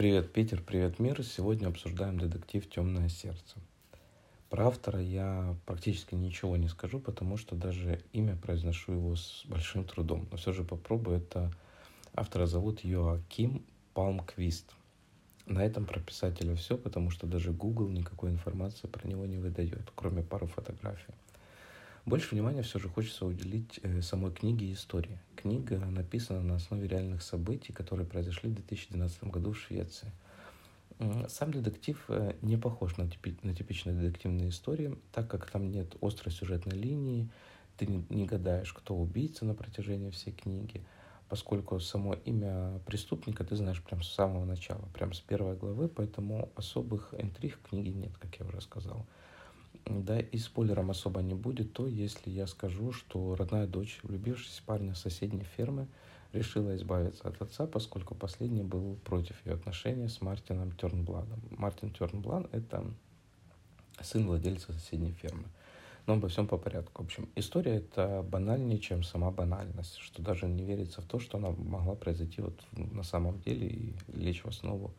Привет, Питер, привет, мир. Сегодня обсуждаем детектив «Темное сердце». Про автора я практически ничего не скажу, потому что даже имя произношу его с большим трудом. Но все же попробую. Это автора зовут Йоаким Палмквист. На этом про писателя все, потому что даже Google никакой информации про него не выдает, кроме пары фотографий. Больше внимания все же хочется уделить э, самой книге и истории. Книга написана на основе реальных событий, которые произошли в 2012 году в Швеции. Сам детектив э, не похож на, типи, на типичные детективные истории, так как там нет острой сюжетной линии, ты не, не гадаешь, кто убийца на протяжении всей книги, поскольку само имя преступника ты знаешь прямо с самого начала, прямо с первой главы, поэтому особых интриг в книге нет, как я уже сказал. Да, и спойлером особо не будет то, если я скажу, что родная дочь, влюбившись в парня с соседней фермы, решила избавиться от отца, поскольку последний был против ее отношений с Мартином Тернбладом. Мартин Тернблад – это сын владельца соседней фермы. Но обо всем по порядку. В общем, история это банальнее, чем сама банальность, что даже не верится в то, что она могла произойти вот на самом деле и лечь в основу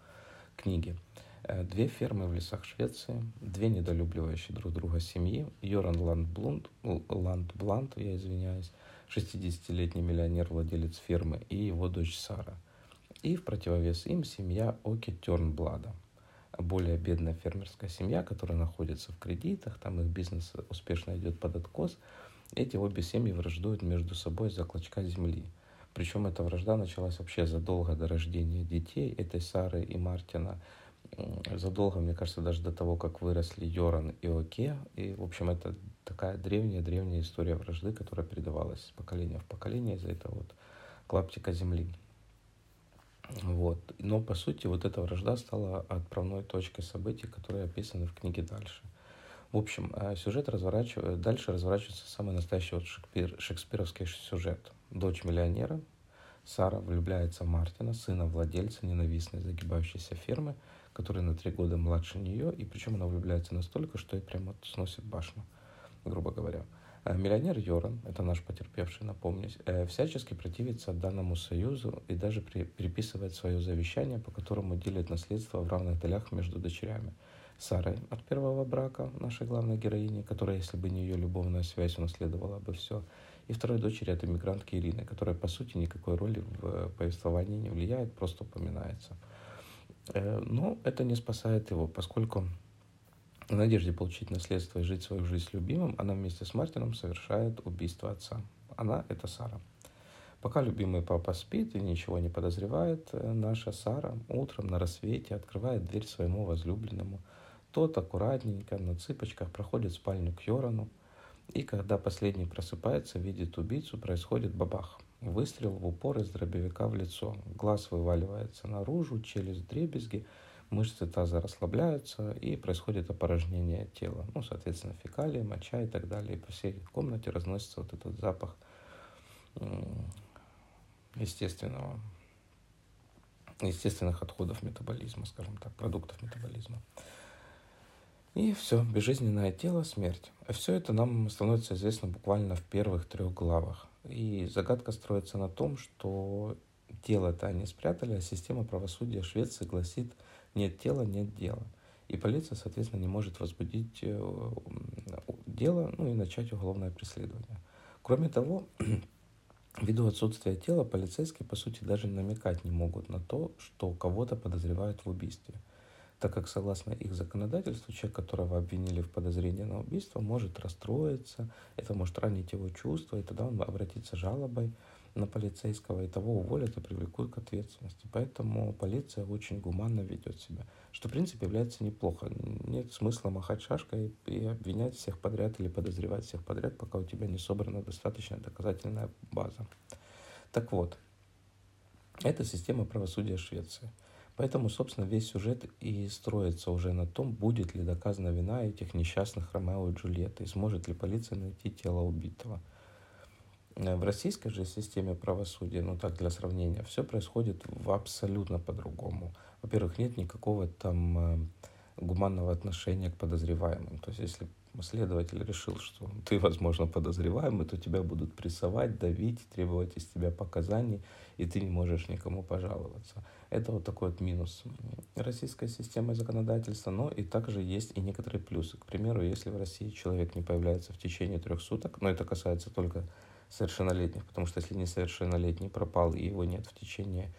книги. Э, две фермы в лесах Швеции, две недолюбливающие друг друга семьи, Йоран Ландблунд, Ландбланд, я извиняюсь, 60-летний миллионер, владелец фермы, и его дочь Сара. И в противовес им семья Оки Тернблада, более бедная фермерская семья, которая находится в кредитах, там их бизнес успешно идет под откос. Эти обе семьи враждуют между собой за клочка земли. Причем эта вражда началась вообще задолго до рождения детей этой Сары и Мартина – задолго, мне кажется, даже до того, как выросли Йоран и Оке. И, в общем, это такая древняя-древняя история вражды, которая передавалась из поколения в поколение из-за этого вот клаптика земли. Вот. Но, по сути, вот эта вражда стала отправной точкой событий, которые описаны в книге дальше. В общем, э, сюжет разворачивается, дальше разворачивается самый настоящий вот шекспир, шекспировский сюжет. Дочь миллионера, Сара влюбляется в Мартина, сына владельца ненавистной загибающейся фермы, который на три года младше нее, и причем она влюбляется настолько, что ей прямо сносит башню, грубо говоря. Э, миллионер Йоран, это наш потерпевший, напомню, э, всячески противится данному союзу и даже при, переписывает свое завещание, по которому делит наследство в равных долях между дочерями. Сарой от первого брака, нашей главной героини, которая, если бы не ее любовная связь, унаследовала бы все, и второй дочери от иммигрантки Ирины, которая, по сути, никакой роли в э, повествовании не влияет, просто упоминается – но это не спасает его, поскольку в надежде получить наследство и жить свою жизнь с любимым, она вместе с Мартином совершает убийство отца. Она – это Сара. Пока любимый папа спит и ничего не подозревает, э, наша Сара утром на рассвете открывает дверь своему возлюбленному. Тот аккуратненько на цыпочках проходит в спальню к Йорану, и когда последний просыпается, видит убийцу, происходит бабах – Выстрел в упор из дробовика в лицо. Глаз вываливается наружу, челюсть дребезги, мышцы таза расслабляются и происходит опорожнение тела. Ну, соответственно, фекалии, моча и так далее. И по всей комнате разносится вот этот запах естественного, естественных отходов метаболизма, скажем так, продуктов метаболизма. И все, безжизненное тело, смерть. А все это нам становится известно буквально в первых трех главах. И загадка строится на том, что тело-то они спрятали, а система правосудия Швеции гласит «нет тела, нет дела». И полиция, соответственно, не может возбудить э, дело ну, и начать уголовное преследование. Кроме того, ввиду отсутствия тела, полицейские, по сути, даже намекать не могут на то, что кого-то подозревают в убийстве – так как согласно их законодательству человек, которого обвинили в подозрении на убийство, может расстроиться, это может ранить его чувства, и тогда он обратится жалобой на полицейского, и того уволят и привлекут к ответственности. Поэтому полиция очень гуманно ведет себя, что в принципе является неплохо. Нет смысла махать шашкой и обвинять всех подряд или подозревать всех подряд, пока у тебя не собрана достаточная доказательная база. Так вот, это система правосудия Швеции – Поэтому, собственно, весь сюжет и строится уже на том, будет ли доказана вина этих несчастных Ромео и Джульетты, и сможет ли полиция найти тело убитого. Э, в российской же системе правосудия, ну так для сравнения, все происходит в абсолютно по-другому. Во-первых, нет никакого там э, гуманного отношения к подозреваемым. То есть, если следователь решил, что ты, возможно, подозреваемый, то тебя будут прессовать, давить, требовать из тебя показаний, и ты не можешь никому пожаловаться. Это вот такой вот минус российской системы законодательства, но и также есть и некоторые плюсы. К примеру, если в России человек не появляется в течение трех суток, но это касается только совершеннолетних, потому что если несовершеннолетний пропал и его нет в течение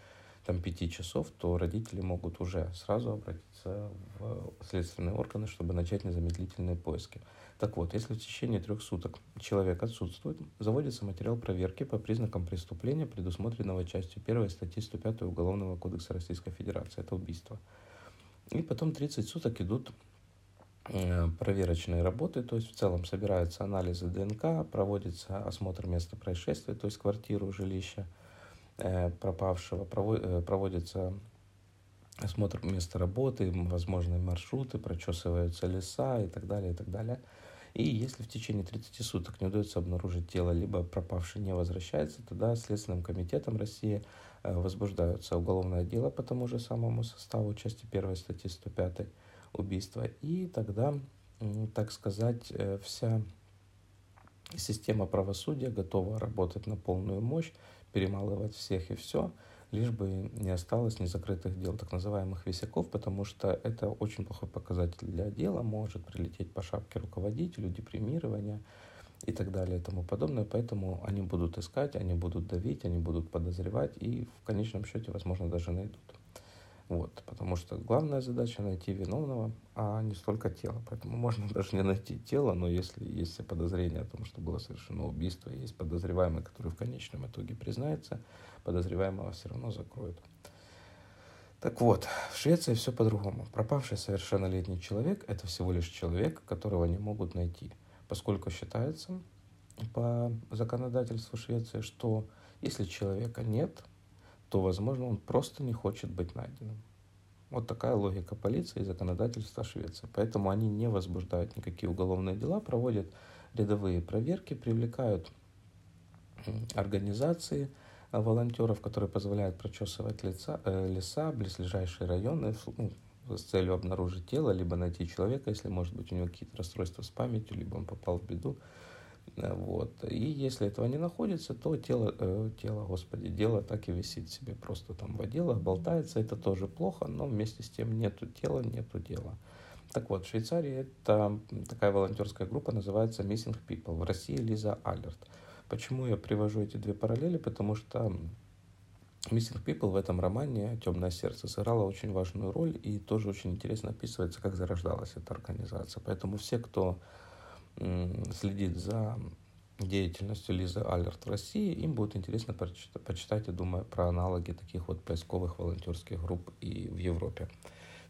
там, пяти часов, то родители могут уже сразу обратиться в следственные органы, чтобы начать незамедлительные поиски. Так вот, если в течение трех суток человек отсутствует, заводится материал проверки по признакам преступления, предусмотренного частью 1 статьи 105 Уголовного кодекса Российской Федерации. Это убийство. И потом 30 суток идут э, проверочные работы, то есть в целом собираются анализы ДНК, проводится осмотр места происшествия, то есть квартиру, жилища, пропавшего, э, проводится осмотр места работы, возможные маршруты, прочесываются леса и так далее, и так далее. И если в течение 30 суток не удается обнаружить тело, либо пропавший не возвращается, тогда Следственным комитетом России э, возбуждаются уголовное дело по тому же самому составу части 1 статьи 105 убийства. И тогда, так сказать, вся система правосудия готова работать на полную мощь, перемалывать всех и все, лишь бы не осталось незакрытых дел, так называемых висяков, потому что это очень плохой показатель для дела, может прилететь по шапке руководителю, депримирование и так далее и тому подобное. Поэтому они будут искать, они будут давить, они будут подозревать и в конечном счете, возможно, даже найдут. Вот, потому что главная задача найти виновного, а не столько тело. Поэтому можно даже не найти тело, но если есть подозрение о том, что было совершено убийство, есть подозреваемый, который в конечном итоге признается, подозреваемого все равно закроют. Так вот, в Швеции все по-другому. Пропавший совершеннолетний человек – это всего лишь человек, которого не могут найти, поскольку считается по законодательству Швеции, что если человека нет, то, возможно, он просто не хочет быть найденным. Вот такая логика полиции и законодательства Швеции. Поэтому они не возбуждают никакие уголовные дела, проводят рядовые проверки, привлекают организации э, волонтеров, которые позволяют прочесывать лица, э, леса, близлежащие районы ну, с целью обнаружить тело, либо найти человека, если, может быть, у него какие-то расстройства с памятью, либо он попал в беду. Вот. И если этого не находится, то тело, э, тело, господи, дело так и висит себе просто там в отделах, болтается. Это тоже плохо, но вместе с тем нету тела, нету дела. Так вот, в Швейцарии это такая волонтерская группа, называется Missing People. В России Лиза Алерт. Почему я привожу эти две параллели? Потому что Missing People в этом романе «Темное сердце» сыграла очень важную роль и тоже очень интересно описывается, как зарождалась эта организация. Поэтому все, кто следит за деятельностью Лизы Алерт России, им будет интересно почитать, почитать, я думаю, про аналоги таких вот поисковых волонтерских групп и в Европе.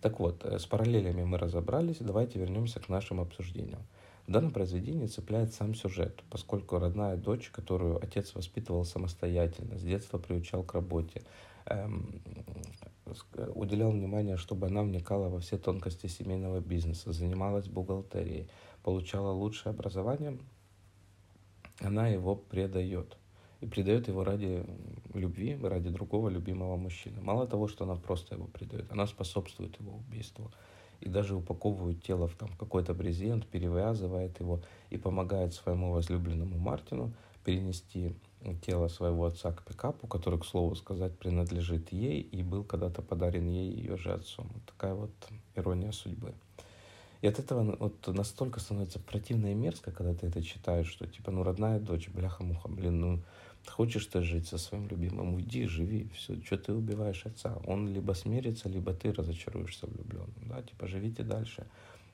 Так вот, э, с параллелями мы разобрались, давайте вернемся к нашим обсуждениям. В данном произведении цепляет сам сюжет, поскольку родная дочь, которую отец воспитывал самостоятельно, с детства приучал к работе, эм, уделял внимание, чтобы она вникала во все тонкости семейного бизнеса, занималась бухгалтерией, получала лучшее образование, она его предает. И предает его ради любви, ради другого любимого мужчины. Мало того, что она просто его предает, она способствует его убийству. И даже упаковывает тело в там, какой-то брезент, перевязывает его и помогает своему возлюбленному Мартину перенести тело своего отца к пикапу, который, к слову сказать, принадлежит ей и был когда-то подарен ей ее же отцом. Такая вот ирония судьбы. И от этого вот настолько становится противно и мерзко, когда ты это читаешь, что типа, ну, родная дочь, бляха-муха, блин, ну, хочешь ты жить со своим любимым, уйди, живи, все, что ты убиваешь отца. Он либо смирится, либо ты разочаруешься влюбленным, да, типа, живите дальше.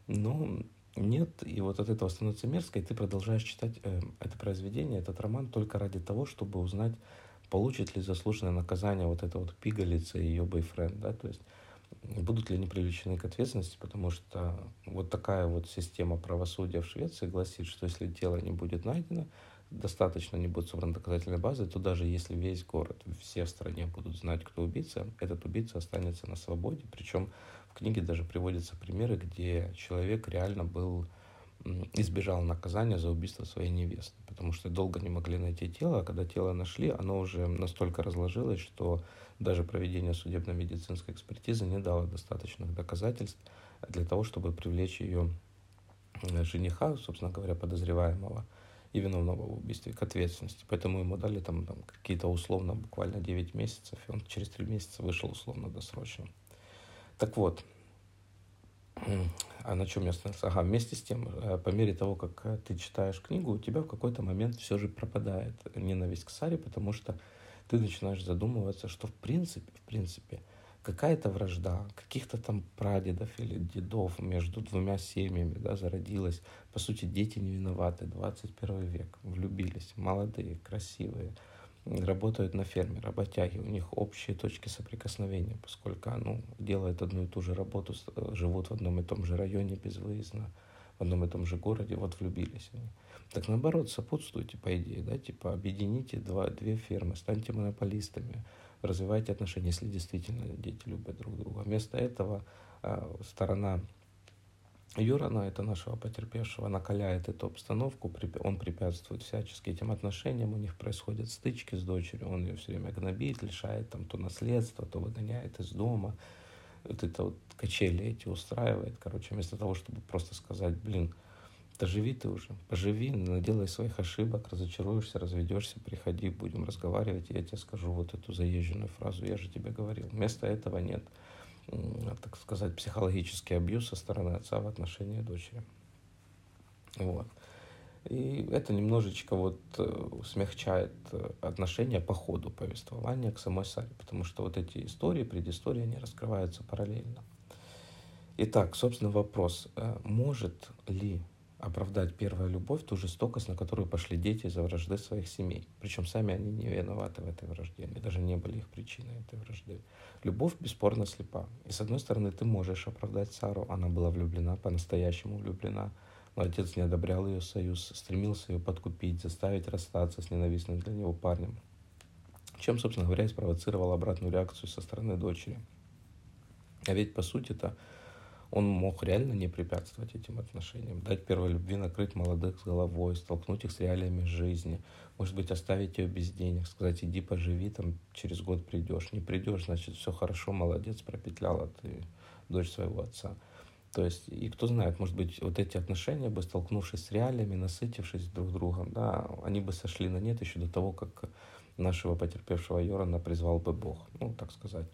Но нет, и вот от этого становится мерзко, и ты продолжаешь читать э, это произведение, этот роман только ради того, чтобы узнать, получит ли заслуженное наказание вот эта вот пигалица и ее бойфренд, да, то есть будут ли они привлечены к ответственности, потому что вот такая вот система правосудия в Швеции гласит, что если тело не будет найдено, достаточно не будет собрана доказательной базы, то даже если весь город, все в стране будут знать, кто убийца, этот убийца останется на свободе. Причем в книге даже приводятся примеры, где человек реально был избежал наказания за убийство своей невесты, потому что долго не могли найти тело, а когда тело нашли, оно уже настолько разложилось, что даже проведение судебно-медицинской экспертизы не дало достаточных доказательств для того, чтобы привлечь ее жениха, собственно говоря, подозреваемого и виновного в убийстве к ответственности. Поэтому ему дали там, там какие-то условно буквально 9 месяцев, и он через 3 месяца вышел условно досрочно. Так вот, а на чем я остановился? Ага, вместе с тем, э, по мере того, как э, ты читаешь книгу, у тебя в какой-то момент все же пропадает ненависть к Саре, потому что ты начинаешь задумываться, что в принципе, в принципе, какая-то вражда каких-то там прадедов или дедов между двумя семьями да, зародилась. По сути, дети не виноваты, 21 век, влюбились, молодые, красивые, работают на ферме, работяги, у них общие точки соприкосновения, поскольку ну, делают одну и ту же работу, э, живут в одном и том же районе безвыездно, в одном и том же городе, вот влюбились они. Так наоборот, сопутствуйте, по идее, да, типа объедините два, две фермы, станьте монополистами, развивайте отношения, если действительно дети любят друг друга. Вместо этого э, сторона Юрана, это нашего потерпевшего, накаляет эту обстановку, он препятствует всячески этим отношениям, у них происходят стычки с дочерью, он ее все время гнобит, лишает там то наследства, то выгоняет из дома, вот это вот качели эти устраивает, короче, вместо того, чтобы просто сказать, блин, да живи ты уже, поживи, наделай своих ошибок, разочаруешься, разведешься, приходи, будем разговаривать, и я тебе скажу вот эту заезженную фразу, я же тебе говорил. Вместо этого нет так сказать, психологический абьюз со стороны отца в отношении дочери. Вот. И это немножечко вот э, смягчает э, отношение по ходу повествования к самой Саре, потому что вот эти истории, предыстории, они раскрываются параллельно. Итак, собственно, вопрос, э, может ли оправдать первая любовь ту жестокость, на которую пошли дети из-за вражды своих семей. Причем сами они не виноваты в этой вражде, они даже не были их причиной этой вражды. Любовь бесспорно слепа. И с одной стороны, ты можешь оправдать Сару, она была влюблена, по-настоящему влюблена, но отец не одобрял ее союз, стремился ее подкупить, заставить расстаться с ненавистным для него парнем. Чем, собственно говоря, и спровоцировал обратную реакцию со стороны дочери. А ведь, по сути-то, он мог реально не препятствовать этим отношениям, дать первой любви накрыть молодых с головой, столкнуть их с реалиями жизни, может быть, оставить ее без денег, сказать, иди поживи, там через год придешь. Не придешь, значит, все хорошо, молодец, пропетляла ты дочь своего отца. То есть, и кто знает, может быть, вот эти отношения бы, столкнувшись с реалиями, насытившись друг другом, да, они бы сошли на нет еще до того, как нашего потерпевшего Йорана призвал бы Бог, ну, так сказать.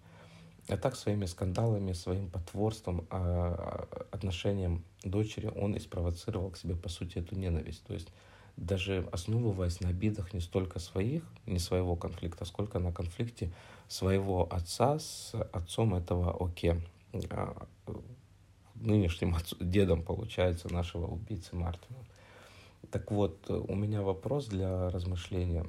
А так своими скандалами, своим потворством, а, отношением дочери он и спровоцировал к себе, по сути, эту ненависть. То есть даже основываясь на обидах не столько своих, не своего конфликта, сколько на конфликте своего отца с отцом этого Оке, а, нынешним отцу, дедом, получается, нашего убийцы Мартина. Так вот, у меня вопрос для размышления.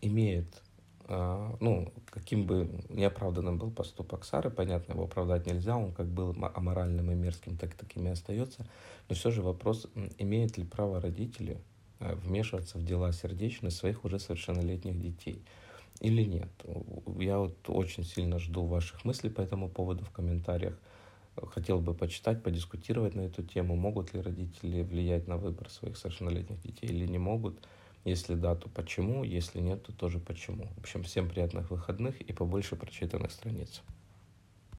Имеет ну, каким бы неоправданным был поступок Сары, понятно, его оправдать нельзя, он как был аморальным и мерзким, так таким и остается, но все же вопрос, имеют ли право родители э, вмешиваться в дела сердечные своих уже совершеннолетних детей или нет. Я вот очень сильно жду ваших мыслей по этому поводу в комментариях. Хотел бы почитать, подискутировать на эту тему, могут ли родители влиять на выбор своих совершеннолетних детей или не могут. Если да, то почему, если нет, то тоже почему. В общем, всем приятных выходных и побольше прочитанных страниц.